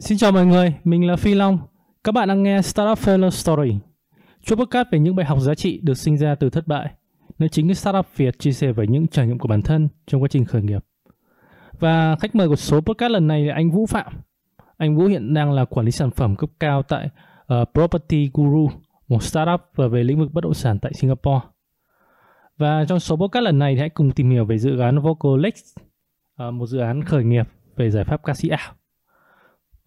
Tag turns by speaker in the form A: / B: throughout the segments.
A: Xin chào mọi người, mình là Phi Long. Các bạn đang nghe Startup Failure Story. Chuỗi podcast về những bài học giá trị được sinh ra từ thất bại, nơi chính Startup Việt chia sẻ về những trải nghiệm của bản thân trong quá trình khởi nghiệp. Và khách mời của số podcast lần này là anh Vũ Phạm. Anh Vũ hiện đang là quản lý sản phẩm cấp cao tại uh, Property Guru, một startup về lĩnh vực bất động sản tại Singapore. Và trong số podcast lần này thì hãy cùng tìm hiểu về dự án Vocalex, uh, ờ, một dự án khởi nghiệp về giải pháp ca sĩ ảo.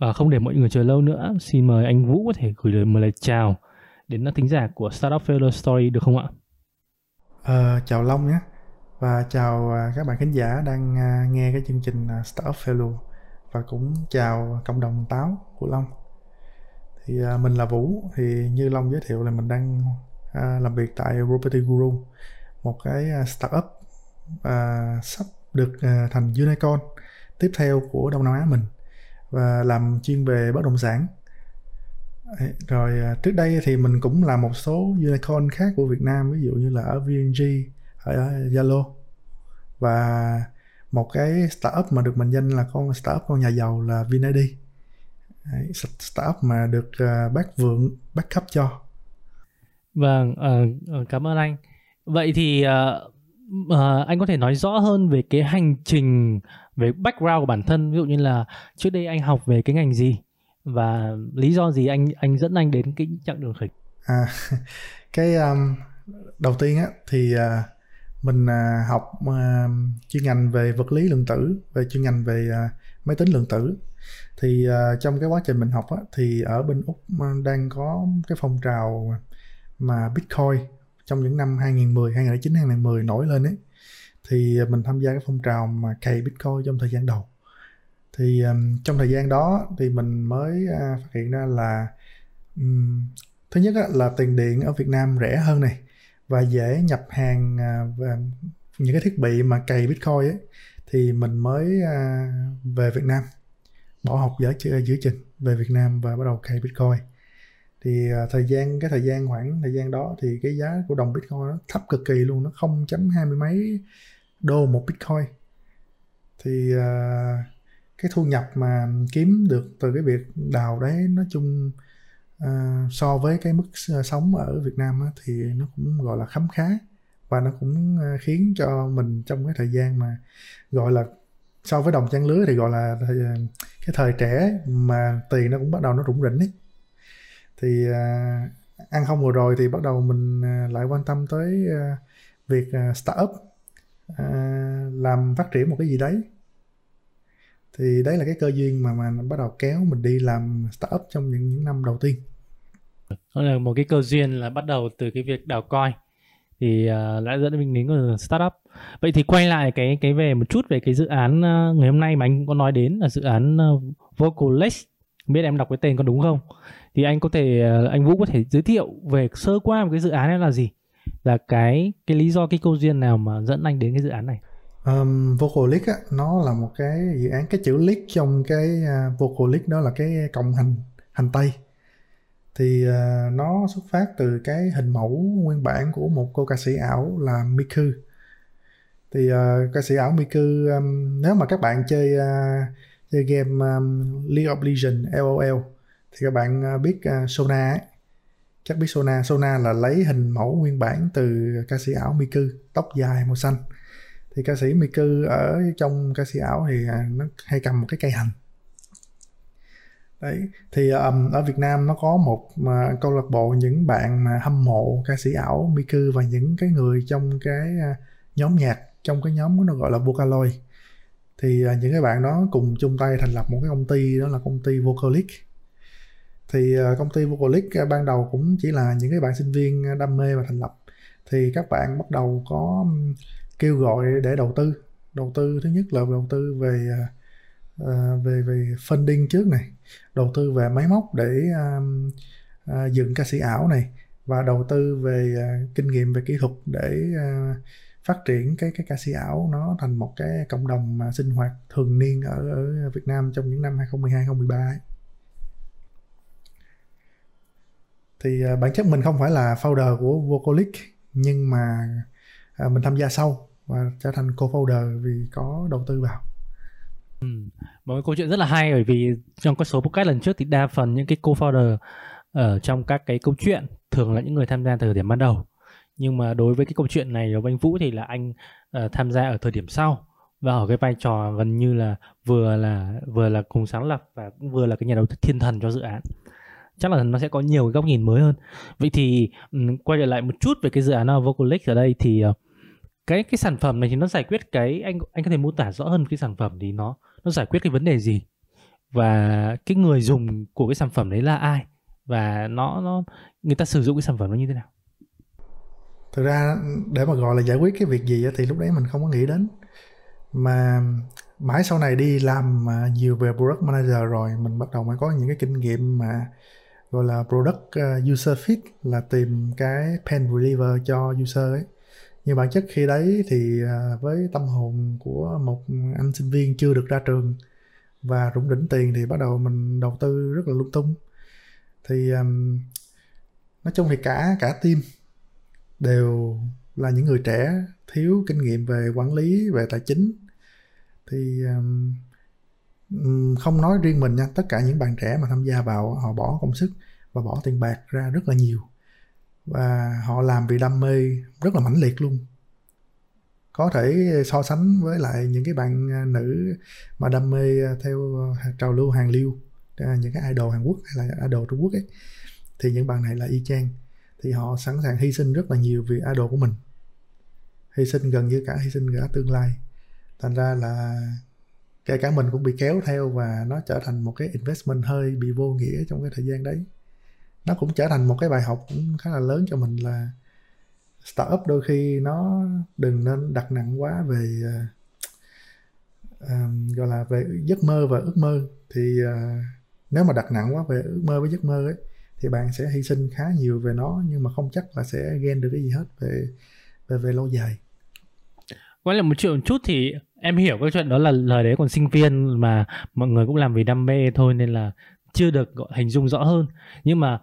A: Và không để mọi người chờ lâu nữa, xin mời anh Vũ có thể gửi lời một lời chào đến thính giả của Startup Failure Story được không ạ?
B: À, chào Long nhé và chào à, các bạn khán giả đang à, nghe cái chương trình à, Startup Failure và cũng chào cộng đồng táo của Long. Thì mình là Vũ thì như Long giới thiệu là mình đang làm việc tại Property Guru, một cái startup sắp được thành unicorn tiếp theo của Đông Nam Á mình và làm chuyên về bất động sản. Rồi à, trước đây thì mình cũng làm một số unicorn khác của Việt Nam ví dụ như là ở VNG ở à, Zalo. Và một cái startup mà được mệnh danh là con startup con nhà giàu là VinID startup mà được à, bác vượng bác cấp cho.
A: Vâng uh, cảm ơn anh. Vậy thì uh, uh, anh có thể nói rõ hơn về cái hành trình về background của bản thân ví dụ như là trước đây anh học về cái ngành gì và lý do gì anh anh dẫn anh đến cái chặng đường khởi
B: à cái um, đầu tiên á thì uh, mình uh, học uh, chuyên ngành về vật lý lượng tử về chuyên ngành về uh, máy tính lượng tử. Thì uh, trong cái quá trình mình học á, thì ở bên úc đang có cái phong trào mà bitcoin trong những năm 2010 2009 2010 nổi lên ấy thì à, mình tham gia cái phong trào mà cày bitcoin trong thời gian đầu. Thì um, trong thời gian đó thì mình mới uh, phát hiện ra là um, thứ nhất á, là tiền điện ở Việt Nam rẻ hơn này và dễ nhập hàng uh, và những cái thiết bị mà cày bitcoin ấy thì mình mới uh, về Việt Nam bỏ học giữa giữa chừng về Việt Nam và bắt đầu cày bitcoin thì à, thời gian cái thời gian khoảng thời gian đó thì cái giá của đồng bitcoin nó thấp cực kỳ luôn nó không chấm hai mươi mấy đô một bitcoin. Thì uh, cái thu nhập mà kiếm được từ cái việc đào đấy nói chung uh, so với cái mức sống ở Việt Nam á, thì nó cũng gọi là khấm khá và nó cũng khiến cho mình trong cái thời gian mà gọi là so với đồng trang lứa thì gọi là cái thời trẻ mà tiền nó cũng bắt đầu nó rủng rỉnh ấy thì uh, ăn không vừa rồi thì bắt đầu mình uh, lại quan tâm tới uh, việc uh, startup uh, làm phát triển một cái gì đấy. Thì đấy là cái cơ duyên mà mà bắt đầu kéo mình đi làm startup trong những, những năm đầu tiên.
A: Đó là một cái cơ duyên là bắt đầu từ cái việc đào coi. Thì uh, đã dẫn mình đến cái startup. Vậy thì quay lại cái cái về một chút về cái dự án uh, ngày hôm nay mà anh có nói đến là dự án uh, Vocalex biết em đọc cái tên có đúng không? Thì anh có thể ờ, anh Vũ có thể giới thiệu về sơ qua một cái dự án này là gì? Là cái cái lý do cái câu duyên nào mà dẫn anh đến cái dự án này?
B: Um, Vocalic á nó là một cái dự án cái chữ leak trong cái uh, Vocalic đó là cái cộng hành hành tây. Thì uh, nó xuất phát từ cái hình mẫu nguyên bản của một cô ca sĩ ảo là Miku. Thì uh, ca sĩ ảo Miku um, nếu mà các bạn chơi uh, chơi game um, League of Legends LOL thì các bạn à, biết à, Sona ấy. chắc biết Sona. Sona là lấy hình mẫu nguyên bản từ ca sĩ ảo Miku tóc dài màu xanh. Thì ca sĩ Miku ở trong ca sĩ ảo thì à, nó hay cầm một cái cây hành. Đấy thì um, ở Việt Nam nó có một uh, câu lạc bộ những bạn mà hâm mộ ca sĩ ảo Miku và những cái người trong cái uh, nhóm nhạc trong cái nhóm nó gọi là Vocaloid. Thì uh, những cái bạn đó cùng chung tay thành lập một cái công ty đó là công ty Vocalic thì ờ, công ty Vocalic ờ, ban đầu cũng chỉ là những cái bạn sinh viên ờ, đam mê và thành lập thì các bạn bắt đầu có kêu gọi để đầu tư đầu tư thứ nhất là đầu tư về về về funding trước này, đầu tư về máy móc để dựng ca sĩ ảo này, và đầu tư về kinh nghiệm về kỹ thuật để phát triển cái cái ca sĩ ảo nó thành một cái cộng đồng mà sinh hoạt thường niên ở ở Việt Nam trong những năm 2012 2013 ấy. Thì à, bản chất mình không phải là founder của Vocalic nhưng mà à, mình tham gia sâu và trở thành co-founder vì có đầu tư vào
A: Ừ. Một cái câu chuyện rất là hay bởi vì trong các số podcast lần trước thì đa phần những cái co-founder ở trong các cái câu chuyện thường là những người tham gia từ thời điểm ban đầu nhưng mà đối với cái câu chuyện này của anh Vũ thì là anh uh, tham gia ở thời điểm sau và ở cái vai trò gần như là vừa là vừa là cùng sáng lập và cũng vừa là cái nhà đầu tư thiên thần cho dự án chắc là nó sẽ có nhiều cái góc nhìn mới hơn. Vậy thì um, quay trở lại một chút về cái dự án Vocalix ở đây thì uh, cái cái sản phẩm này thì nó giải quyết cái anh anh có thể mô tả rõ hơn cái sản phẩm thì nó nó giải quyết cái vấn đề gì? Và cái người dùng của cái sản phẩm đấy là ai? Và nó nó người ta sử dụng cái sản phẩm nó như thế nào?
B: Thực ra để mà gọi là giải quyết cái việc gì thì lúc đấy mình không có nghĩ đến. Mà mãi sau này đi làm à, nhiều về product manager rồi mình bắt đầu mới có những cái kinh nghiệm mà gọi là product ờ, user fit là tìm cái pain reliever cho user ấy. Nhưng bản chất khi đấy thì ờ, với tâm hồn của một anh sinh viên chưa được ra trường và rủng đỉnh tiền thì bắt đầu mình đầu tư rất là lung tung. Thì um, nói chung thì cả cả team đều là những người trẻ thiếu kinh nghiệm về quản lý về tài chính. Thì um, không nói riêng mình nha, tất cả những bạn trẻ mà tham gia vào họ bỏ công sức và bỏ tiền bạc ra rất là nhiều. Và họ làm vì đam mê rất là mãnh liệt luôn. Có thể so sánh với lại những cái bạn à, nữ mà đam mê à, theo à, trào lưu hàng lưu những cái idol Hàn Quốc hay là idol Trung Quốc ấy, thì những bạn này là y chang. Thì họ sẵn sàng hy sinh rất là nhiều vì idol của mình. Hy sinh gần như cả hy sinh cả tương lai. Thành ra là kể cả mình cũng bị kéo theo và nó trở thành một cái investment hơi bị vô nghĩa trong cái thời gian đấy. Nó cũng trở thành một cái bài học cũng khá là lớn cho mình là startup đôi khi nó đừng nên đặt nặng quá về um, uh, gọi là về giấc mơ và ước mơ. Thì uh, nếu mà đặt nặng quá về ước mơ với giấc mơ ấy thì bạn sẽ hy sinh khá nhiều về nó nhưng mà không chắc là sẽ gain được cái gì hết về về về lâu dài.
A: Quay lại một chuyện một chút thì em hiểu cái chuyện đó là lời đấy còn sinh viên mà mọi người cũng làm vì đam mê thôi nên là chưa được hình dung rõ hơn. Nhưng mà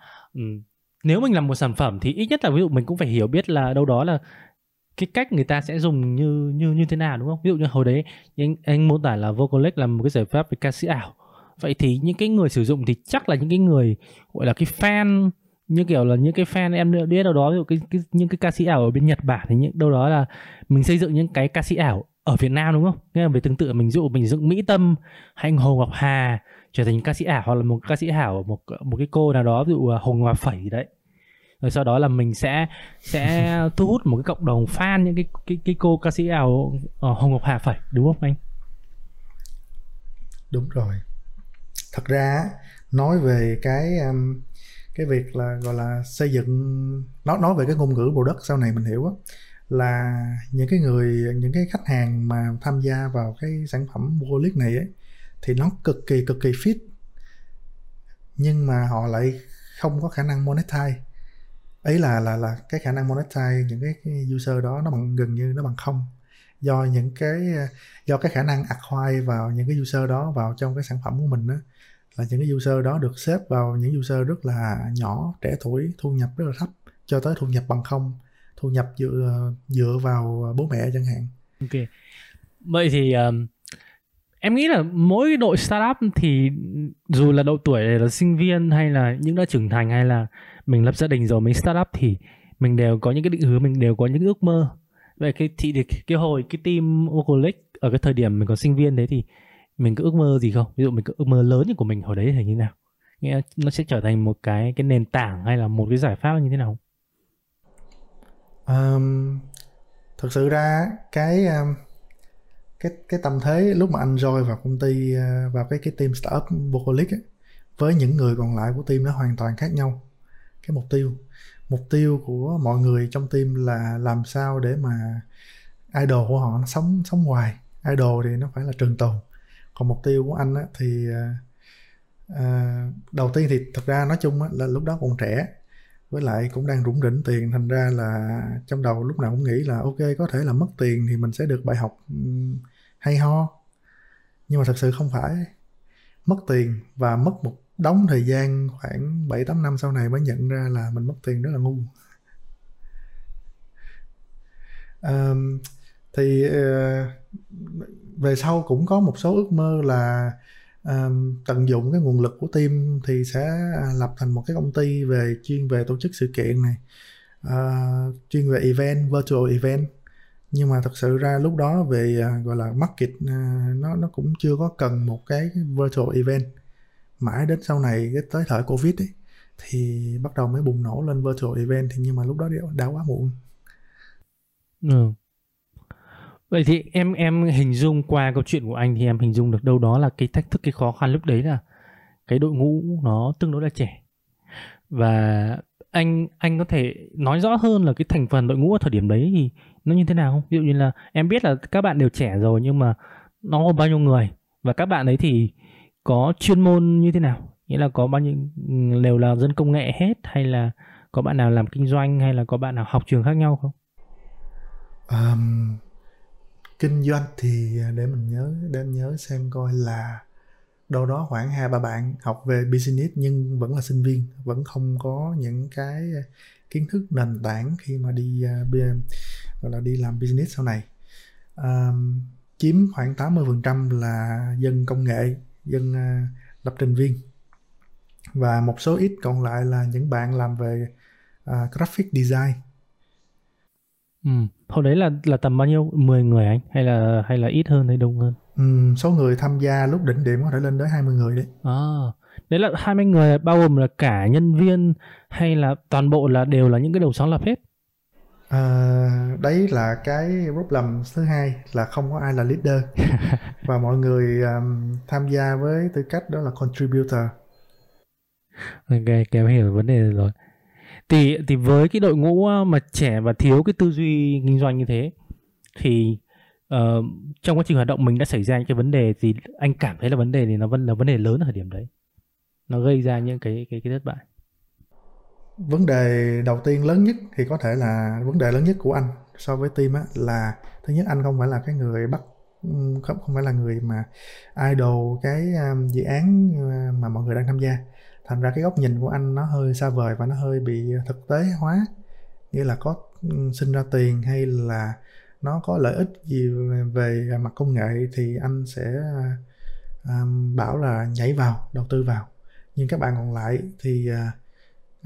A: nếu mình làm một sản phẩm thì ít nhất là ví dụ mình cũng phải hiểu biết là đâu đó là cái cách người ta sẽ dùng như như như thế nào đúng không? Ví dụ như hồi đấy anh anh mô tả là vocalic là một cái giải pháp về ca sĩ ảo. Vậy thì những cái người sử dụng thì chắc là những cái người gọi là cái fan như kiểu là những cái fan em biết đâu đó ví dụ cái, cái những cái ca sĩ ảo ở bên Nhật Bản thì những đâu đó là mình xây dựng những cái ca sĩ ảo ở Việt Nam đúng không? Nghe về tương tự mình dụ mình dựng Mỹ Tâm hay Hồ Ngọc Hà trở thành ca sĩ ảo hoặc là một ca sĩ ảo một một cái cô nào đó ví dụ à, Hồng Ngọc Phẩy đấy rồi sau đó là mình sẽ sẽ thu hút một cái cộng đồng fan những cái cái cái cô ca sĩ ảo ờ, Hồng Ngọc Hà Phẩy đúng không anh?
B: Đúng rồi thật ra nói về cái um, cái việc là gọi là xây dựng nói nói về cái ngôn ngữ product sau này mình hiểu á là những cái người những cái khách hàng mà tham gia vào cái sản phẩm wallet này ấy, thì nó cực kỳ cực kỳ fit. Nhưng mà họ lại không có khả năng monetize. Ấy là là là cái khả năng monetize những cái user đó nó bằng gần như nó bằng không. Do những cái do cái khả năng acquire vào những cái user đó vào trong cái sản phẩm của mình đó là những cái user đó được xếp vào những user rất là nhỏ trẻ tuổi thu nhập rất là thấp cho tới thu nhập bằng không thu nhập dựa dựa vào à, bố mẹ chẳng hạn.
A: Ok. Vậy thì um, em nghĩ là mỗi đội startup thì dù là độ tuổi là sinh viên hay là những đã trưởng thành hay là mình lập gia đình rồi mình startup thì mình đều có những cái định hướng mình đều có những ước mơ. Vậy cái thì cái hồi cái team oculus ở cái thời điểm mình còn sinh viên đấy thì mình có ước mơ gì không? Ví dụ mình có ước mơ lớn như của mình hồi đấy thì như thế nào? Nghĩa nó sẽ trở thành một cái cái nền tảng hay là một cái giải pháp như thế nào?
B: Um, thực sự ra cái um, cái cái tâm thế lúc mà anh join vào công ty uh, vào cái cái team startup Vocalic ấy, với những người còn lại của team nó hoàn toàn khác nhau. Cái mục tiêu mục tiêu của mọi người trong team là làm sao để mà idol của họ nó sống sống hoài. Idol thì nó phải là trường tồn. Còn mục tiêu của anh á, thì à, đầu tiên thì thật ra nói chung á, là lúc đó còn trẻ với lại cũng đang rủng rỉnh tiền thành ra là trong đầu lúc nào cũng nghĩ là ok có thể là mất tiền thì mình sẽ được bài học ừ, hay ho nhưng mà thật sự không phải mất tiền và mất một đóng thời gian khoảng 7 8 năm sau này mới nhận ra là mình mất tiền rất là ngu. Um, thì uh, về sau cũng có một số ước mơ là tận dụng cái nguồn lực của team thì sẽ à, lập thành một cái công ty về chuyên về tổ chức sự kiện này. Uh, chuyên về event virtual event. Nhưng mà thật sự ra lúc đó về uh, gọi là market uh, nó nó cũng chưa có cần một cái virtual event. Mãi đến sau này cái tới thời covid ấy thì bắt đầu mới bùng nổ lên virtual event thì nhưng mà lúc đó đã quá muộn.
A: Ừ vậy thì em em hình dung qua câu chuyện của anh thì em hình dung được đâu đó là cái thách thức cái khó khăn lúc đấy là cái đội ngũ nó tương đối là trẻ và anh anh có thể nói rõ hơn là cái thành phần đội ngũ ở thời điểm đấy thì nó như thế nào không? Ví dụ như là em biết là các bạn đều trẻ rồi nhưng mà nó có bao nhiêu người và các bạn ấy thì có chuyên môn như thế nào? Nghĩa là có bao nhiêu ừ, đều là dân công nghệ hết hay là có bạn nào làm kinh doanh hay là có bạn nào học trường khác nhau không?
B: Um, kinh doanh thì à, để mình nhớ để mình nhớ xem coi là đâu đó khoảng hai ba bạn học về business nhưng vẫn là sinh viên vẫn không có những cái à, kiến thức nền tảng khi mà đi à, gọi là đi làm business sau này. Um, chiếm khoảng 80% là dân công nghệ dân uh, lập trình viên. Và một số ít còn lại là những bạn làm về uh, graphic design
A: ừ. hồi đấy là là tầm bao nhiêu 10 người anh hay là hay là ít hơn hay đông hơn
B: ừ, số người tham gia lúc đỉnh điểm có thể lên tới 20 người đấy
A: à đấy là 20 người bao gồm là cả nhân viên hay là toàn bộ là đều là những cái đầu sáng lập hết
B: À, đấy là cái problem thứ hai là không có ai là leader và mọi người um, tham gia với tư cách đó là contributor.
A: Ok, kéo hiểu vấn đề rồi. Thì thì với cái đội ngũ mà trẻ và thiếu cái tư duy kinh doanh như thế thì uh, trong quá trình hoạt động mình đã xảy ra những cái vấn đề gì anh cảm thấy là vấn đề thì nó vẫn là vấn đề lớn ở thời điểm đấy. Nó gây ra những cái cái cái thất bại
B: vấn đề đầu tiên lớn nhất thì có thể là vấn đề lớn nhất của anh so với team á là thứ nhất anh không phải là cái người bắt không không phải là người mà idol cái um, dự án mà mọi người đang tham gia thành ra cái góc nhìn của anh nó hơi xa vời và nó hơi bị thực tế hóa. Nghĩa là có ừ, sinh ra tiền hay là nó có lợi ích gì về mặt công nghệ thì anh sẽ um, bảo là nhảy vào đầu tư vào. Nhưng các bạn còn lại thì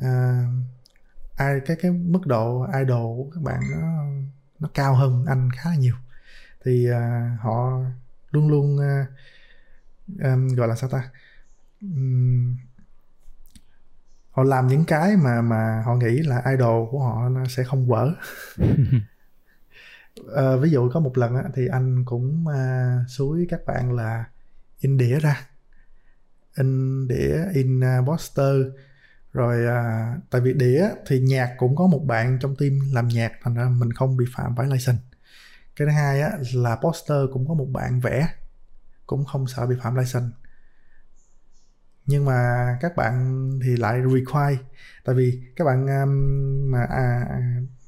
B: uh, ai cái cái mức độ idol của các bạn nó nó cao hơn anh khá là nhiều. Thì uh, họ luôn luôn uh, um, gọi là sao ta? Um, họ làm những cái mà mà họ nghĩ là idol của họ nó sẽ không vỡ. À, ví dụ có một lần á, thì anh cũng à, suối các bạn là in đĩa ra. In đĩa in uh, poster. Rồi à, tại vì đĩa thì nhạc cũng có một bạn trong team làm nhạc thành ra mình không bị phạm phải license. Cái thứ hai á, là poster cũng có một bạn vẽ cũng không sợ bị phạm license nhưng mà các bạn thì lại require. Tại vì các bạn um, mà à,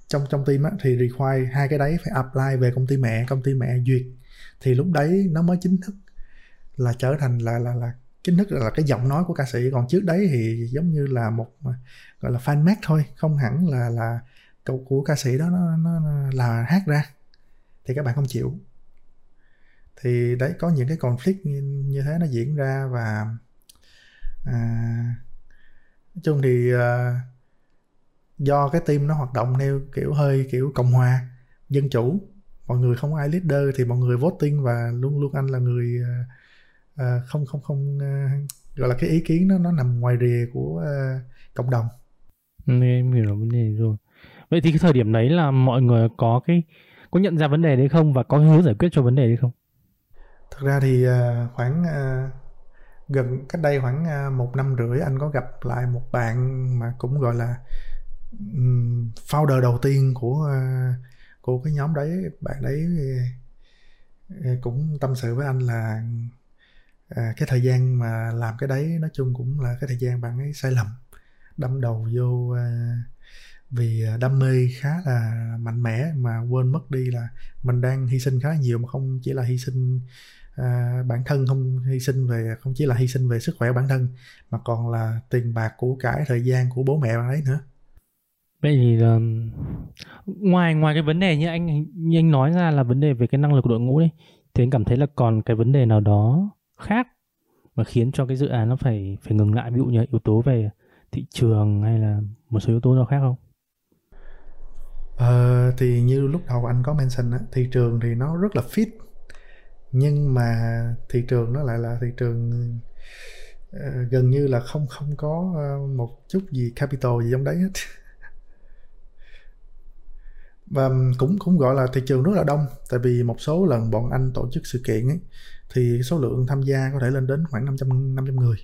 B: trong trong team á, thì require hai cái đấy phải apply về công ty mẹ công ty mẹ duyệt. Thì lúc đấy nó mới chính thức là trở thành là là là chính thức là cái giọng nói của ca sĩ. Còn trước đấy thì giống như là một gọi là fan made thôi không hẳn là là câu của ca sĩ đó nó, nó, nó là hát ra. Thì các bạn không chịu. Thì đấy có những cái conflict như, như thế nó diễn ra và à, nói chung thì à, do cái team nó hoạt động theo kiểu hơi kiểu cộng hòa dân chủ mọi người không ai leader thì mọi người voting và luôn luôn anh là người à, à, không không không à, gọi là cái ý kiến nó nó nằm ngoài rìa của à, cộng đồng.
A: Ừ, em hiểu vấn đề rồi. Vậy thì cái thời điểm đấy là mọi người có cái có nhận ra vấn đề đấy không và có hướng giải quyết cho vấn đề đấy không?
B: Thực ra thì à, khoảng à, gần cách đây khoảng à, một năm rưỡi anh có gặp lại một bạn mà cũng gọi là founder đầu tiên của à, của cái nhóm đấy. Bạn đấy à, cũng tâm sự với anh là cái thời gian mà làm cái đấy nói chung cũng là cái thời gian bạn ấy sai lầm, đâm đầu vô vì đam mê khá là mạnh mẽ mà quên mất đi là mình đang hy sinh khá nhiều mà không chỉ là hy sinh à, bản thân không hy sinh về không chỉ là hy sinh về sức khỏe bản thân mà còn là tiền bạc của cải thời gian của bố mẹ bạn ấy nữa.
A: Vậy thì um, ngoài ngoài cái vấn đề như anh như anh nói ra là vấn đề về cái năng lực của đội ngũ đi thì anh cảm thấy là còn cái vấn đề nào đó khác mà khiến cho cái dự án nó phải phải ngừng lại? Ví dụ như yếu tố về thị trường hay là một số yếu tố nào khác không?
B: Ờ, thì như lúc đầu anh có mention á, thị trường thì nó rất là fit nhưng mà thị trường nó lại là thị trường uh, gần như là không không có ờ, một chút gì capital gì trong đấy hết. Và cũng cũng gọi là thị trường rất là đông tại vì một số lần bọn anh tổ chức sự kiện ấy thì số lượng tham gia có thể lên đến khoảng 500 500 người.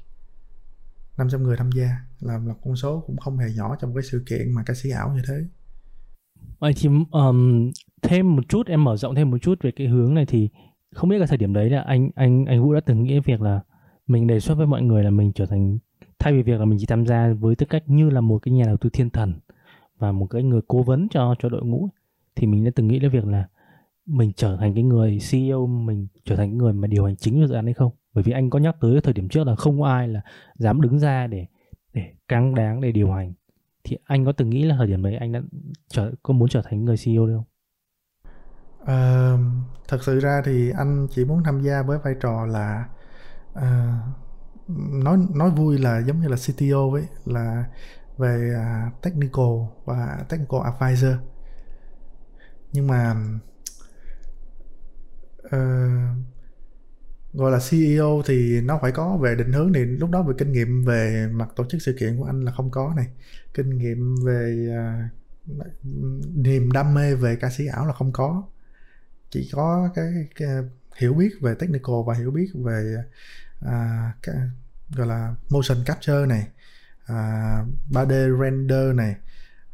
B: 500 người tham gia là một con số cũng không hề nhỏ trong cái sự kiện mà ca sĩ ảo như thế.
A: Vậy thì um, thêm một chút em mở rộng thêm một chút về cái hướng này thì không biết là thời điểm đấy là anh anh anh Vũ đã từng nghĩ việc là mình đề xuất với mọi người là mình trở thành, thay vì việc là mình chỉ tham gia với tư cách như là một cái nhà đầu tư thiên thần và một cái người cố vấn cho cho đội ngũ thì mình đã từng nghĩ đến việc là mình trở thành cái người CEO mình trở thành cái người mà điều hành chính dự án hay không bởi vì anh có nhắc tới thời điểm trước là không có ai là dám đứng ra để để căng đáng để điều hành thì anh có từng nghĩ là thời điểm đấy anh đã trở, có muốn trở thành người CEO đâu không?
B: À, thật sự ra thì anh chỉ muốn tham gia với vai trò là à, nói nói vui là giống như là CTO ấy là về à, technical và technical advisor. Nhưng mà uh, gọi là CEO thì nó phải có về định hướng thì lúc đó về kinh nghiệm về mặt tổ chức sự kiện của anh là không có này. Kinh nghiệm về uh, niềm đam mê về ca sĩ ảo là không có chỉ có cái, cái hiểu biết về technical và hiểu biết về à, cái, gọi là motion capture này à, 3D render này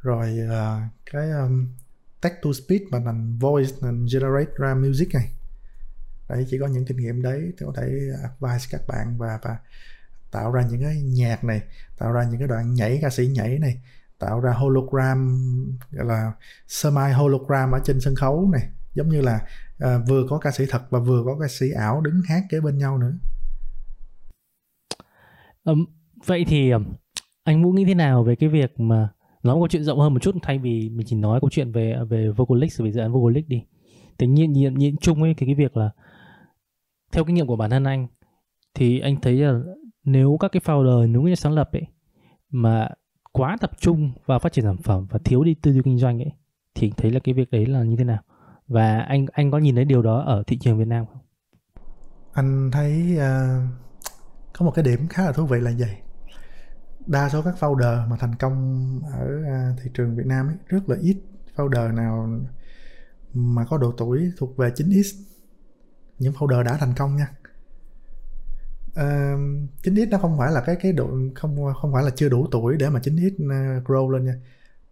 B: rồi à, cái um, text to speech và thành voice thành generate ra music này. Đấy chỉ có những kinh nghiệm đấy thì có thể advise các bạn và và tạo ra những cái nhạc này tạo ra những cái đoạn nhảy ca sĩ nhảy này tạo ra hologram gọi là semi hologram ở trên sân khấu này giống như là à, vừa có ca sĩ thật và vừa có ca sĩ ảo đứng hát kế bên nhau nữa.
A: Um, vậy thì anh Vũ nghĩ thế nào về cái việc mà nói câu chuyện rộng hơn một chút? Thay vì mình chỉ nói câu chuyện về à, về Vocalix về dự án Vocalix đi. Thì nhiên nhìn nhìn chung ấy cái cái việc là theo kinh nghiệm của bản thân anh thì anh thấy là nếu các cái founder nếu như sáng lập ấy mà quá tập trung vào phát triển sản phẩm và thiếu đi tư duy kinh doanh ấy thì anh thấy là cái việc đấy là như thế nào? Và anh anh có nhìn thấy điều đó ở thị trường Việt Nam không?
B: Anh thấy uh, có một cái điểm khá là thú vị là vậy. Đa số các founder mà thành công ở uh, thị trường Việt Nam ấy, rất là ít founder nào mà có độ tuổi thuộc về 9X. Những founder đã thành công nha. À, uh, 9X nó không phải là cái cái độ không không phải là chưa đủ tuổi để mà 9X uh, grow lên nha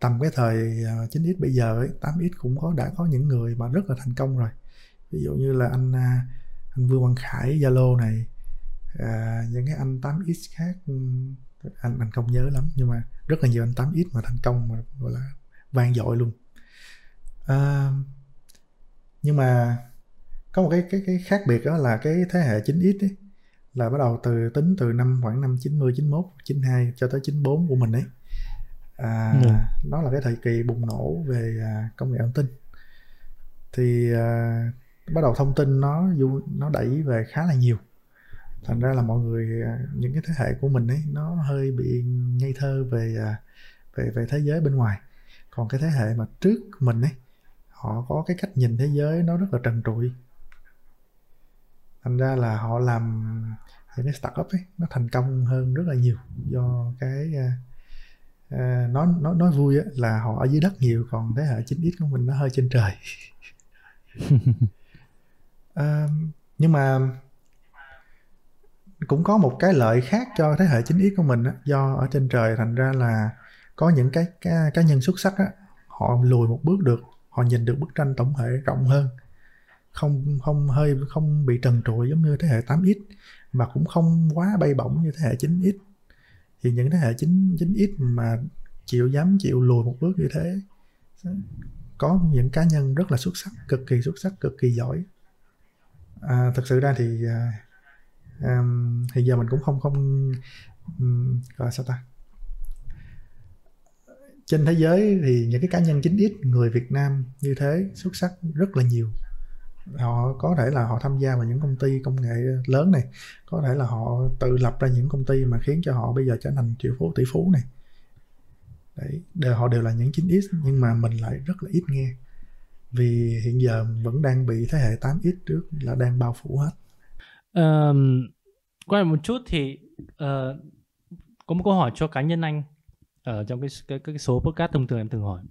B: tầm cái thời à, 9x bây giờ ấy, 8x cũng có đã có những người mà rất là thành công rồi. Ví dụ như là anh à, anh Vương Văn Khải Zalo này à, những cái anh 8x khác ừ, anh anh không nhớ lắm nhưng mà rất là nhiều anh 8x mà thành công mà gọi là vang dội luôn. À, nhưng mà có một cái cái cái khác biệt đó là cái thế hệ 9x ấy, là bắt đầu từ tính từ năm khoảng năm 90 91 92 cho tới 94 của mình ấy à, ừ. nó là cái thời kỳ bùng nổ về à, công nghệ thông tin. Thì à, bắt đầu thông tin nó nó đẩy về khá là nhiều. Thành ra là mọi người à, những cái thế hệ của mình ấy nó hơi bị ngây thơ về à, về về thế giới bên ngoài. Còn cái thế hệ mà trước mình ấy họ có cái cách nhìn thế giới nó rất là trần trụi. Thành ra là họ làm những cái startup ấy nó thành công hơn rất là nhiều do cái à, à, nói nói nói vui á, là họ ở dưới đất nhiều còn thế hệ 9x của mình nó hơi trên trời. À, nhưng mà cũng có một cái lợi khác cho thế hệ 9x của mình á, do ở trên trời thành ra là có những cái cá, cá nhân xuất sắc á, họ lùi một bước được họ nhìn được bức tranh tổng thể rộng hơn. Không không hơi không bị trần trụi giống như thế hệ 8x mà cũng không quá bay bổng như thế hệ 9x thì những thế hệ chính chính ít mà chịu dám chịu lùi một bước như thế có những cá nhân rất là xuất sắc cực kỳ xuất sắc cực kỳ giỏi. À, thực sự ra thì à, um, thì giờ mình cũng không không um, gọi sao ta? Trên thế giới thì những cái cá nhân chính ít người Việt Nam như thế xuất sắc rất là nhiều họ có thể là họ tham gia vào những công ty công nghệ lớn này có thể là họ tự lập ra những công ty mà khiến cho họ bây giờ trở thành triệu phú tỷ phú này. Đấy đều họ đều là những 9x nhưng mà mình lại rất là ít nghe. Vì hiện giờ vẫn đang bị thế hệ 8x trước là đang bao phủ hết.
A: Um, quay một chút thì uh, có một câu hỏi cho cá nhân anh ở trong cái cái, cái số podcast thông thường em từng hỏi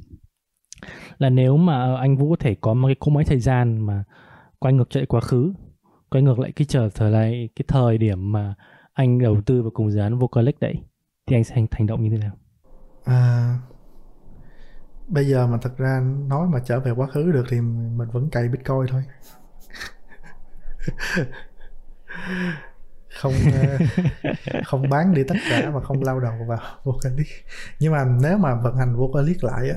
A: là nếu mà anh Vũ có thể có một cái cỗ máy thời gian mà quay ngược chạy quá khứ quay ngược lại cái trở thời lại cái thời điểm mà anh đầu tư vào cùng dự án Vocalic đấy thì anh sẽ hành, hành động như thế nào?
B: À, bây giờ mà thật ra nói mà trở về quá khứ được thì mình vẫn cày Bitcoin thôi. không ờ, không bán đi tất cả mà không lao đầu vào Vocalic. Nhưng mà nếu mà vận hành Vocalic lại á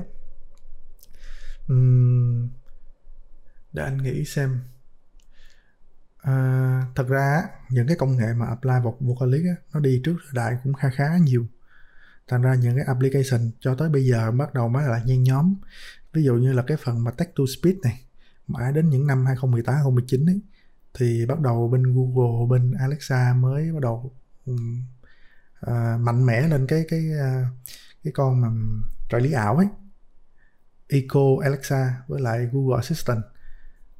B: uhm, để anh nghĩ xem. À, thật ra những cái công nghệ mà apply vào Vocalic á, nó đi trước thời đại cũng khá khá nhiều. Thành ra những cái application cho tới bây giờ bắt đầu mới là nhen nhóm. Ví dụ như là cái phần mà text to speech này mãi đến những năm 2018 2019 ấy thì bắt đầu bên Google bên Alexa mới bắt đầu um, uh, mạnh mẽ lên cái cái uh, cái con mà trợ lý ảo ấy. Echo Alexa với lại Google Assistant.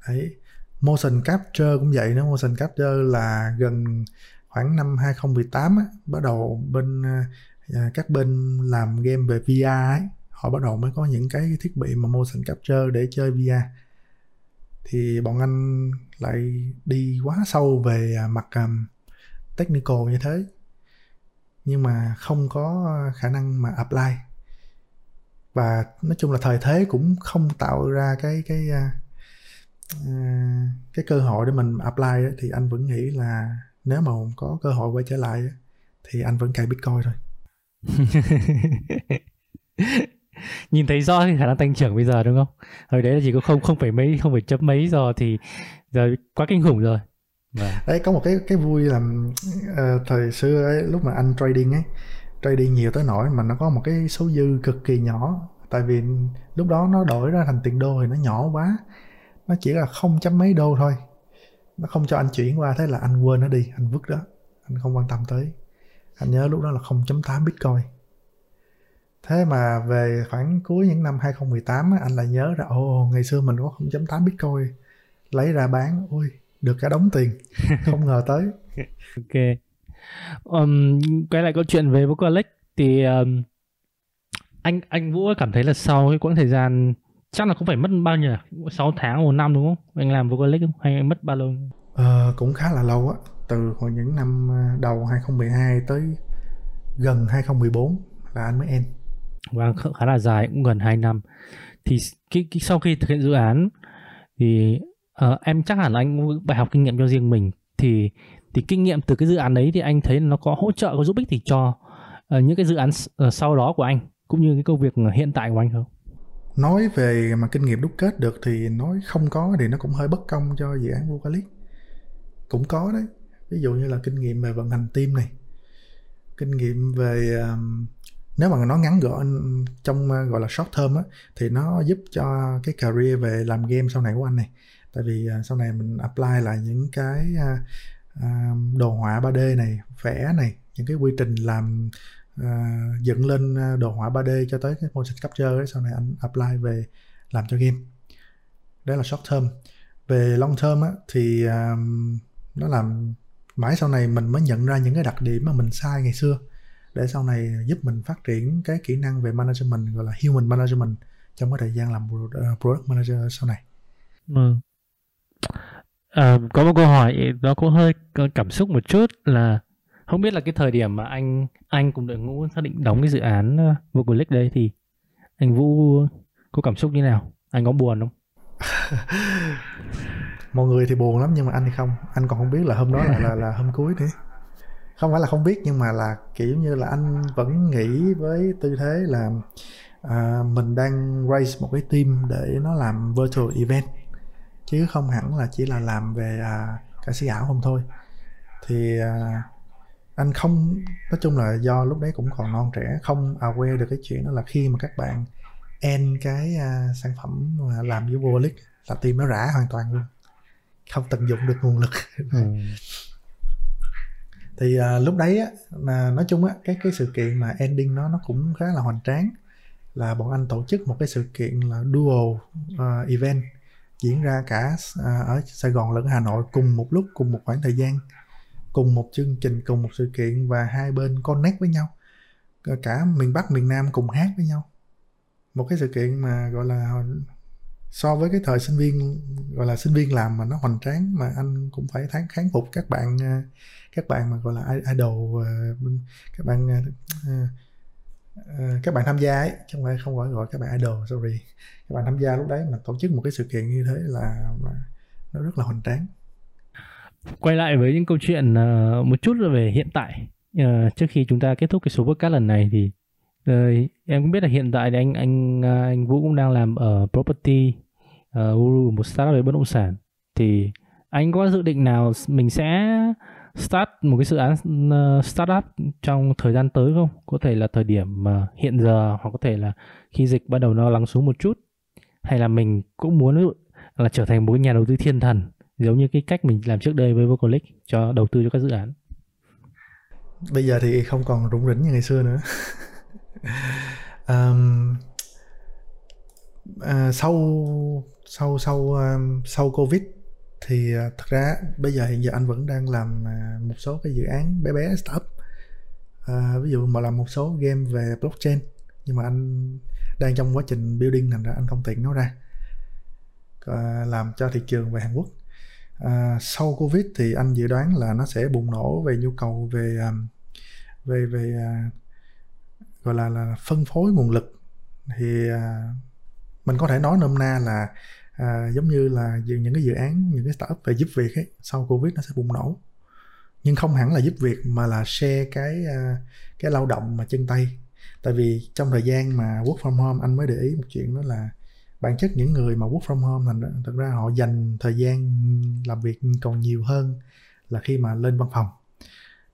B: Đấy motion capture cũng vậy nữa. Motion capture là gần khoảng năm 2018 á, bắt đầu bên à, các bên làm game về VR ấy, họ bắt đầu mới có những cái thiết bị mà motion capture để chơi VR thì bọn anh lại đi quá sâu về à, mặt um, technical như thế. Nhưng mà không có à, khả năng mà apply và nói chung là thời thế cũng không tạo ra cái cái uh, cái cơ hội để mình apply đó, thì anh vẫn nghĩ là nếu mà có cơ hội quay trở lại thì anh vẫn cài bitcoin thôi.
A: Nhìn thấy rõ khả năng tăng trưởng bây giờ đúng không? Hồi đấy là chỉ có không không phải mấy không phải chấm mấy giờ thì giờ quá kinh khủng rồi.
B: Và... đấy có một cái cái vui là uh, thời xưa ấy, lúc mà anh trading ấy trading nhiều tới nỗi mà nó có một cái số dư cực kỳ nhỏ. Tại vì lúc đó nó đổi ra thành tiền đô thì nó nhỏ quá. Nó chỉ là không chấm mấy đô thôi. Nó không cho anh chuyển qua thế là anh quên nó đi. Anh vứt đó. Anh không quan tâm tới. Anh nhớ lúc đó là 0.8 bitcoin. Thế mà về khoảng cuối những năm 2018 anh lại nhớ ra ồ ngày xưa mình có 0.8 bitcoin. Lấy ra bán. Ui được cả đống tiền. Không ngờ tới.
A: Ok um, quay lại câu chuyện về Vocalic thì um, anh anh Vũ cảm thấy là sau cái quãng thời gian chắc là cũng phải mất bao nhiêu 6 tháng một năm đúng không? Anh làm vocalic không? Hay mất bao lâu?
B: Ờ, cũng khá là lâu á. Từ hồi những năm ờ, đầu 2012 tới gần 2014 là anh mới end.
A: Vâng khá là dài cũng gần 2 năm. Thì cái, cái sau khi thực hiện dự án thì uh, em chắc hẳn là anh bài học kinh nghiệm cho riêng mình. Thì thì kinh nghiệm từ cái dự án đấy thì anh thấy nó có hỗ trợ có giúp ích thì cho uh, những cái dự án uh, sau đó của anh cũng như cái công việc ờ, hiện tại của anh không?
B: Nói về mà kinh nghiệm đúc kết được thì nói không có thì nó cũng hơi bất công cho dự án Vocalist. Cũng có đấy. Ví dụ như là kinh nghiệm về vận hành team này. Kinh nghiệm về um, nếu mà nó ngắn gọn trong uh, gọi là short term á thì nó giúp cho cái career về làm game sau này của anh này. Tại vì uh, sau này mình apply lại những cái uh, đồ họa 3D này vẽ này những cái quy trình làm uh, dựng lên ờ, đồ họa 3D cho tới cái motion capture ấy, sau này anh apply về làm cho game đó là short term về long term á, thì um, nó làm mãi sau này mình mới nhận ra những cái đặc điểm mà mình sai ngày xưa để sau này giúp mình phát triển cái kỹ năng về management gọi là human management trong cái thời gian làm ờ, product manager sau này.
A: Ừ um, có một câu hỏi nó cũng hơi cảm xúc một chút là không biết là cái thời điểm mà anh anh cùng đội ngũ xác định đóng cái dự án uh, Vocalic đây thì anh Vũ có cảm xúc như nào? Anh có buồn không?
B: Mọi người thì buồn lắm nhưng mà anh thì không. Anh còn không biết là hôm đó là là, là hôm cuối nữa. Không phải là không biết nhưng mà là kiểu như là anh vẫn nghĩ với tư thế là à, mình đang raise một cái team để nó làm virtual event chứ không hẳn là chỉ là làm về à, ca sĩ ảo không thôi. Thì à, anh không nói chung là do lúc đấy cũng còn non trẻ không aware được cái chuyện đó là khi mà các bạn end cái uh, sản phẩm mà làm với Volic là team nó rã hoàn toàn luôn. Không tận dụng được nguồn lực. Ừ. thì uh, lúc đấy á là nói chung á cái cái sự kiện mà ending nó nó cũng khá là hoành tráng. Là bọn anh tổ chức một cái sự kiện là dual uh, event diễn ra cả à, ở Sài Gòn lẫn Hà Nội cùng một lúc, cùng một khoảng thời gian, cùng một chương trình, cùng một sự kiện và hai bên connect với nhau. Cả miền Bắc, miền Nam cùng hát với nhau. Một cái sự kiện mà, gọi là, so với cái thời sinh viên, gọi là sinh viên làm mà nó hoành tráng mà anh cũng phải thán kháng phục các bạn à, các bạn mà, gọi là idol à, các bạn Ờ, các bạn tham gia ấy chứ không phải không gọi gọi các bạn idol sorry. Các bạn tham gia lúc đấy mà tổ chức một cái sự kiện như thế là nó rất là hoành tráng.
A: Quay lại với những câu chuyện uh, một chút về hiện tại. Uh, trước khi chúng ta kết thúc cái số podcast lần này thì uh, em cũng biết là hiện tại thì anh anh anh Vũ cũng đang làm ở property uh, Uru một startup về bất động sản. Thì anh có dự định nào mình sẽ start một cái dự án uh, startup trong thời gian tới không? Có thể là thời điểm mà hiện giờ hoặc có thể là khi dịch bắt đầu nó lắng xuống một chút. Hay là mình cũng muốn là trở thành một cái nhà đầu tư thiên thần giống như cái cách mình làm trước đây với Vocalic cho đầu tư cho các dự án.
B: Bây giờ thì không còn rủng rỉnh như ngày xưa nữa. Um, uh, sau sau sau um, sau covid thì à, thật ra bây giờ hiện giờ anh vẫn đang làm à, một số cái dự án bé bé startup. À, ví dụ mà làm một số game về blockchain nhưng mà anh đang trong quá trình building thành ra anh không tiện nói ra. À, làm cho thị trường về Hàn Quốc. À, sau covid thì anh dự đoán là nó sẽ bùng nổ về nhu cầu về à, về về à, gọi là là phân phối nguồn lực. Thì à, mình có thể nói nôm na là à, giống như là những cái dự án những cái startup về giúp việc ấy sau covid nó sẽ bùng nổ. Nhưng không hẳn là giúp việc mà là share cái à, cái lao động mà chân tay. Tại vì trong thời gian mà work from home anh mới để ý một chuyện đó là bản chất những người mà work from home thành thật ra họ dành thời gian làm việc còn nhiều hơn là khi mà lên văn phòng.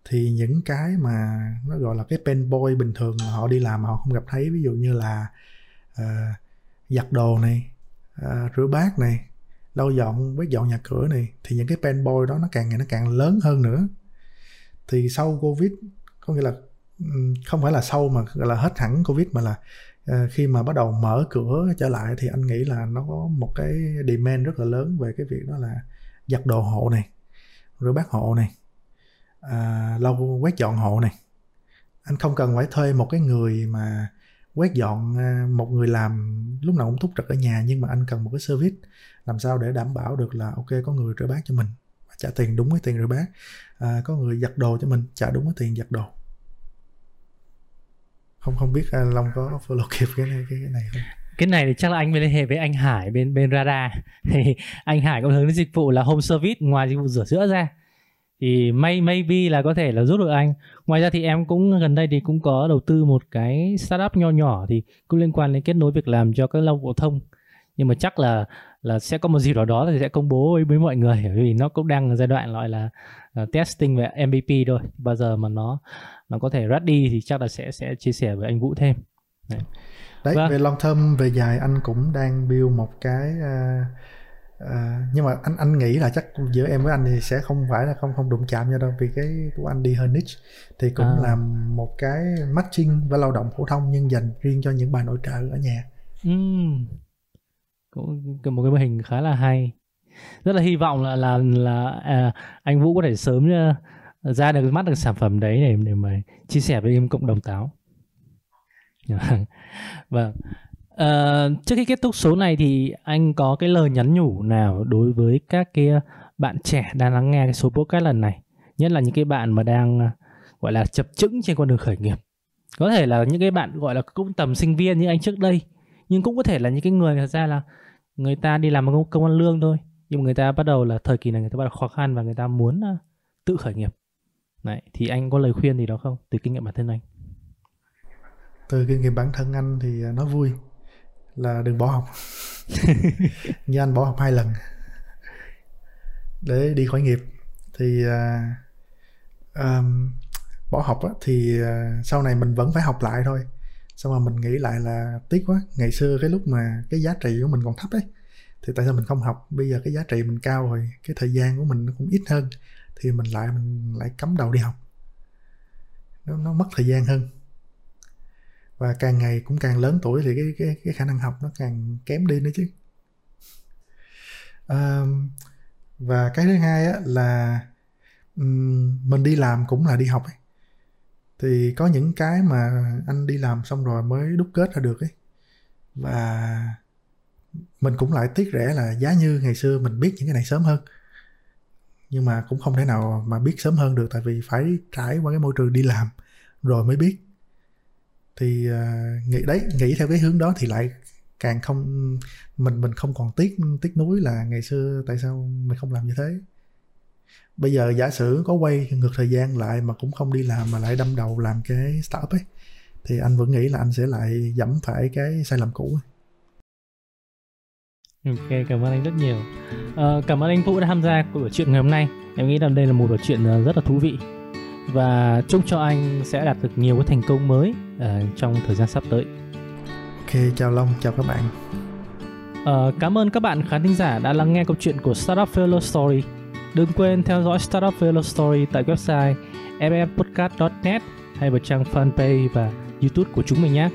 B: Thì những cái mà nó gọi là cái pen boy bình thường mà họ đi làm mà họ không gặp thấy ví dụ như là uh, giặt đồ này à, rửa bát này lau dọn quét dọn nhà cửa này thì những cái pen boy đó nó càng ngày nó càng lớn hơn nữa. Thì sau covid có nghĩa là không phải là sau mà gọi là hết hẳn covid mà là à, khi mà bắt đầu mở cửa trở lại thì anh nghĩ là nó có một cái demand rất là lớn về cái việc đó là giặt đồ hộ này rửa bát hộ này à, lau quét dọn hộ này. Anh không cần phải thuê một cái người mà quét dọn à, một người làm lúc nào cũng thúc trực ở nhà nhưng mà anh cần một cái service. Làm sao để đảm bảo được là ok có người rửa bát cho mình trả tiền đúng cái tiền rửa bát. À, có người giặt đồ cho mình trả đúng cái tiền giặt đồ. Không không biết anh Long có follow kịp cái này cái, cái này không?
A: Cái này thì chắc là anh mới liên hệ với anh Hải bên bên Radar. Thì anh Hải có hướng đến dịch vụ là home service ngoài dịch vụ rửa sữa ra thì may maybe là có thể là giúp được anh. Ngoài ra thì em cũng gần đây thì cũng có đầu tư một cái startup nho nhỏ thì cũng liên quan đến kết nối việc làm cho các lao phổ thông. Nhưng mà chắc là là sẽ có một dịp nào đó thì sẽ công bố với, với mọi người bởi vì nó cũng đang ở giai đoạn gọi là uh, testing về MVP thôi. Bao giờ mà nó nó có thể ready thì chắc là sẽ sẽ chia sẻ với anh Vũ thêm.
B: Đấy, đấy vâng. về long term về dài anh cũng đang build một cái uh, uh, nhưng mà anh anh nghĩ là chắc giữa em với anh thì sẽ không phải là không không đụng chạm nhau đâu vì cái của anh đi hơn niche thì cũng à. làm một cái matching với lao động phổ thông nhưng dành riêng cho những bà nội trợ ở nhà
A: uhm. cũng một cái mô hình khá là hay rất là hy vọng là là là à, anh Vũ có thể sớm uh, ra được mắt được sản phẩm đấy để để mà chia sẻ với em cộng đồng táo vâng Ờ, trước khi kết thúc số này thì anh có cái lời nhắn nhủ nào đối với các cái ờ, bạn trẻ đang lắng nghe cái số podcast lần này? Nhất là những cái bạn mà đang ờ, gọi là chập chững trên con đường khởi nghiệp. Có thể là những cái bạn gọi là cũng tầm sinh viên như anh trước đây nhưng cũng có thể là những cái người thật ra là người ta đi làm công công ăn lương thôi nhưng mà người ta bắt đầu là thời kỳ này người ta bắt đầu khó khăn và người ta muốn tự khởi nghiệp. Đấy, thì anh có lời khuyên gì đó không? Từ kinh nghiệm bản thân anh?
B: Từ kinh nghiệm bản thân anh thì nó vui là đừng bỏ học. Như anh bỏ học hai lần. Để đi khỏi nghiệp. Thì uh, um, bỏ học á, thì uh, sau này mình vẫn phải học lại thôi. Xong rồi mình nghĩ lại là tiếc quá. Ngày xưa cái lúc mà cái giá trị của mình còn thấp ấy thì tại sao mình không học? Bây giờ cái giá trị mình cao rồi cái thời gian của mình nó cũng ít hơn thì mình lại mình lại cắm đầu đi học. Nó, nó mất thời gian hơn và càng ngày cũng càng lớn tuổi thì cái cái cái khả năng học nó càng kém đi nữa chứ. À, và cái thứ hai á, là um, mình đi làm cũng là đi học ấy. Thì có những cái mà anh đi làm xong rồi mới đúc kết ra được ấy. Và mình cũng lại tiếc rẻ là giá như ngày xưa mình biết những cái này sớm hơn. Nhưng mà cũng không thể nào mà biết sớm hơn được tại vì phải trải qua cái môi trường đi làm rồi mới biết thì uh, nghĩ đấy nghĩ theo cái hướng đó thì lại càng không mình mình không còn tiếc tiếc nuối là ngày xưa tại sao mình không làm như thế bây giờ giả sử có quay ngược thời gian lại mà cũng không đi làm mà lại đâm đầu làm cái startup ấy thì anh vẫn nghĩ là anh sẽ lại dẫm phải cái sai lầm cũ
A: Ok, cảm ơn anh rất nhiều. À, cảm ơn anh Vũ đã tham gia cuộc chuyện ngày hôm nay. Em nghĩ rằng đây là một buổi chuyện ờ, rất là thú vị và chúc cho anh sẽ đạt được nhiều cái thành công mới uh, trong thời gian sắp tới.
B: Ok, chào Long, chào các bạn.
A: Uh, cảm ơn các bạn khán thính giả đã lắng nghe câu chuyện của Startup Failure Story. Đừng quên theo dõi Startup Failure Story tại website mmpodcast.net hay vào trang fanpage và YouTube của chúng mình nhé.